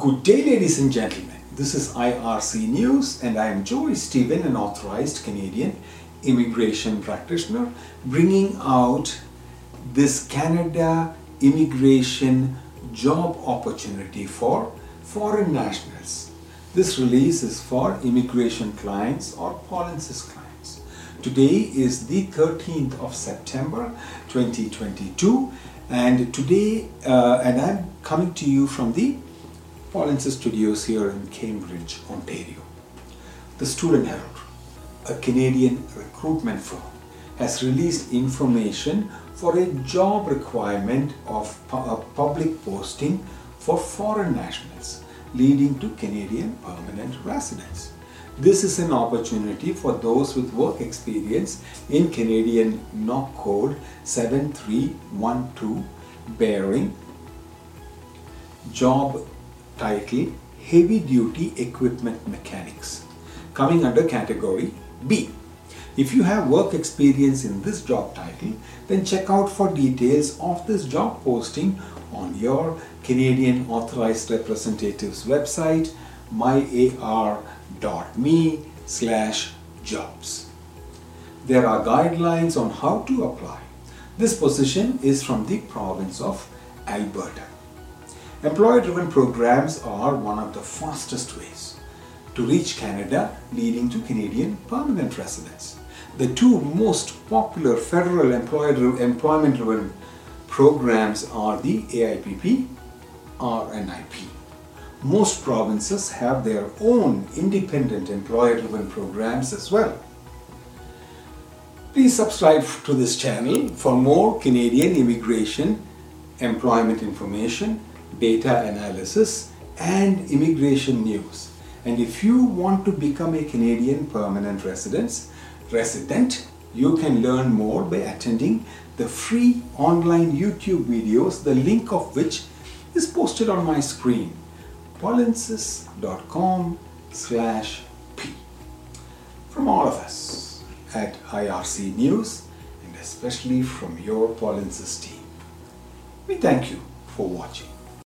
Good day, ladies and gentlemen. This is IRC News, and I am Joy Stephen, an authorized Canadian immigration practitioner, bringing out this Canada immigration job opportunity for foreign nationals. This release is for immigration clients or Paulinsis clients. Today is the 13th of September 2022, and today, uh, and I'm coming to you from the Paulinsis Studios here in Cambridge, Ontario. The Student Herald, a Canadian recruitment firm, has released information for a job requirement of a uh, public posting for foreign nationals, leading to Canadian permanent residence. This is an opportunity for those with work experience in Canadian NOC code 7312 bearing job Heavy Duty Equipment Mechanics coming under category B. If you have work experience in this job title, then check out for details of this job posting on your Canadian Authorized Representative's website myar.me slash jobs. There are guidelines on how to apply. This position is from the province of Alberta. Employer driven programs are one of the fastest ways to reach Canada, leading to Canadian permanent residence. The two most popular federal employment driven programs are the AIPP RNIP. Most provinces have their own independent employer driven programs as well. Please subscribe to this channel for more Canadian immigration, employment information, data analysis, and immigration news. And if you want to become a Canadian permanent resident, resident, you can learn more by attending the free online YouTube videos, the link of which is posted on my screen paulinsis.com slash p. From all of us at IRC News and especially from your Paulinsis team, we thank you for watching.